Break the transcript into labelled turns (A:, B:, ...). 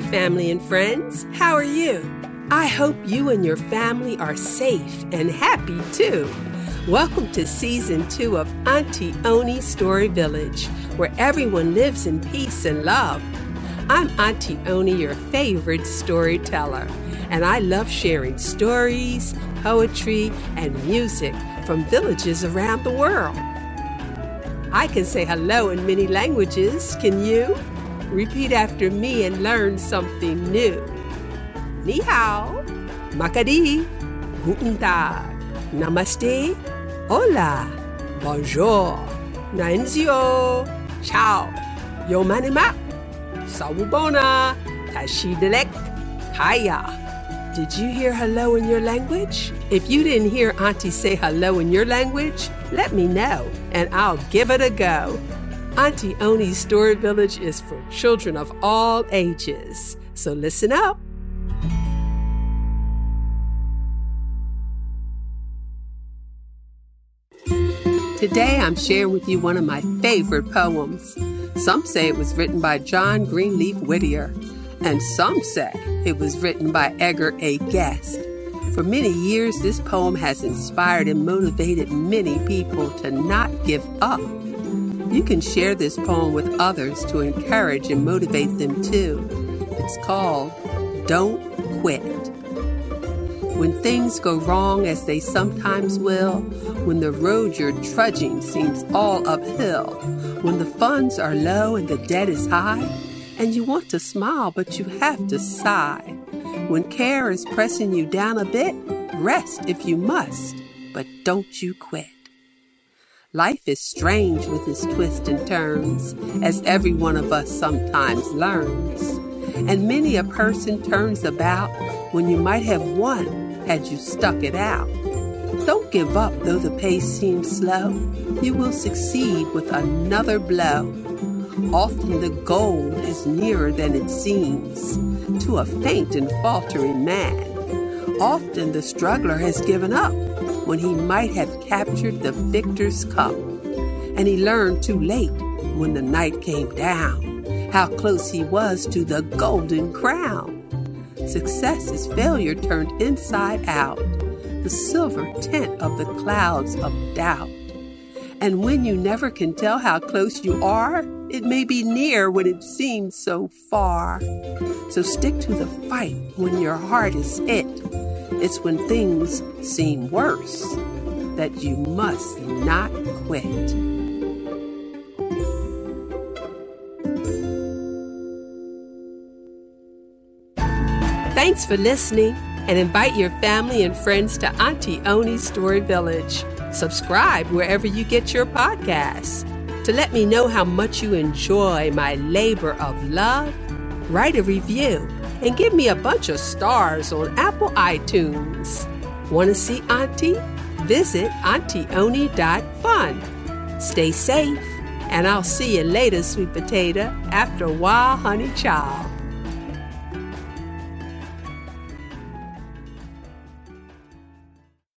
A: family and friends. How are you? I hope you and your family are safe and happy too. Welcome to season two of Auntie Oni Story Village, where everyone lives in peace and love. I'm Auntie Oni, your favorite storyteller, and I love sharing stories, poetry, and music from villages around the world. I can say hello in many languages, can you? Repeat after me and learn something new. Ni hao, makadi, guten tag, namaste, hola, bonjour, nanzio, ciao, yo manima, sawubona, tashidelek, haya. Did you hear hello in your language? If you didn't hear Auntie say hello in your language, let me know and I'll give it a go. Auntie Oni's Story Village is for children of all ages. So listen up. Today I'm sharing with you one of my favorite poems. Some say it was written by John Greenleaf Whittier, and some say it was written by Edgar A. Guest. For many years, this poem has inspired and motivated many people to not give up. You can share this poem with others to encourage and motivate them too. It's called Don't Quit. When things go wrong, as they sometimes will, when the road you're trudging seems all uphill, when the funds are low and the debt is high, and you want to smile but you have to sigh, when care is pressing you down a bit, rest if you must, but don't you quit. Life is strange with its twists and turns, as every one of us sometimes learns. And many a person turns about when you might have won had you stuck it out. Don't give up though the pace seems slow. You will succeed with another blow. Often the goal is nearer than it seems to a faint and faltering man. Often the struggler has given up when he might have captured the victor's cup. And he learned too late when the night came down how close he was to the golden crown. Success is failure turned inside out, the silver tint of the clouds of doubt. And when you never can tell how close you are, it may be near when it seems so far. So stick to the fight when your heart is hit. It's when things seem worse that you must not quit. Thanks for listening and invite your family and friends to Auntie Oni's Story Village. Subscribe wherever you get your podcasts. To let me know how much you enjoy my labor of love, write a review and give me a bunch of stars on Apple iTunes. Want to see Auntie? Visit AuntieOni.fun. Stay safe, and I'll see you later, sweet potato. After a while, honey child.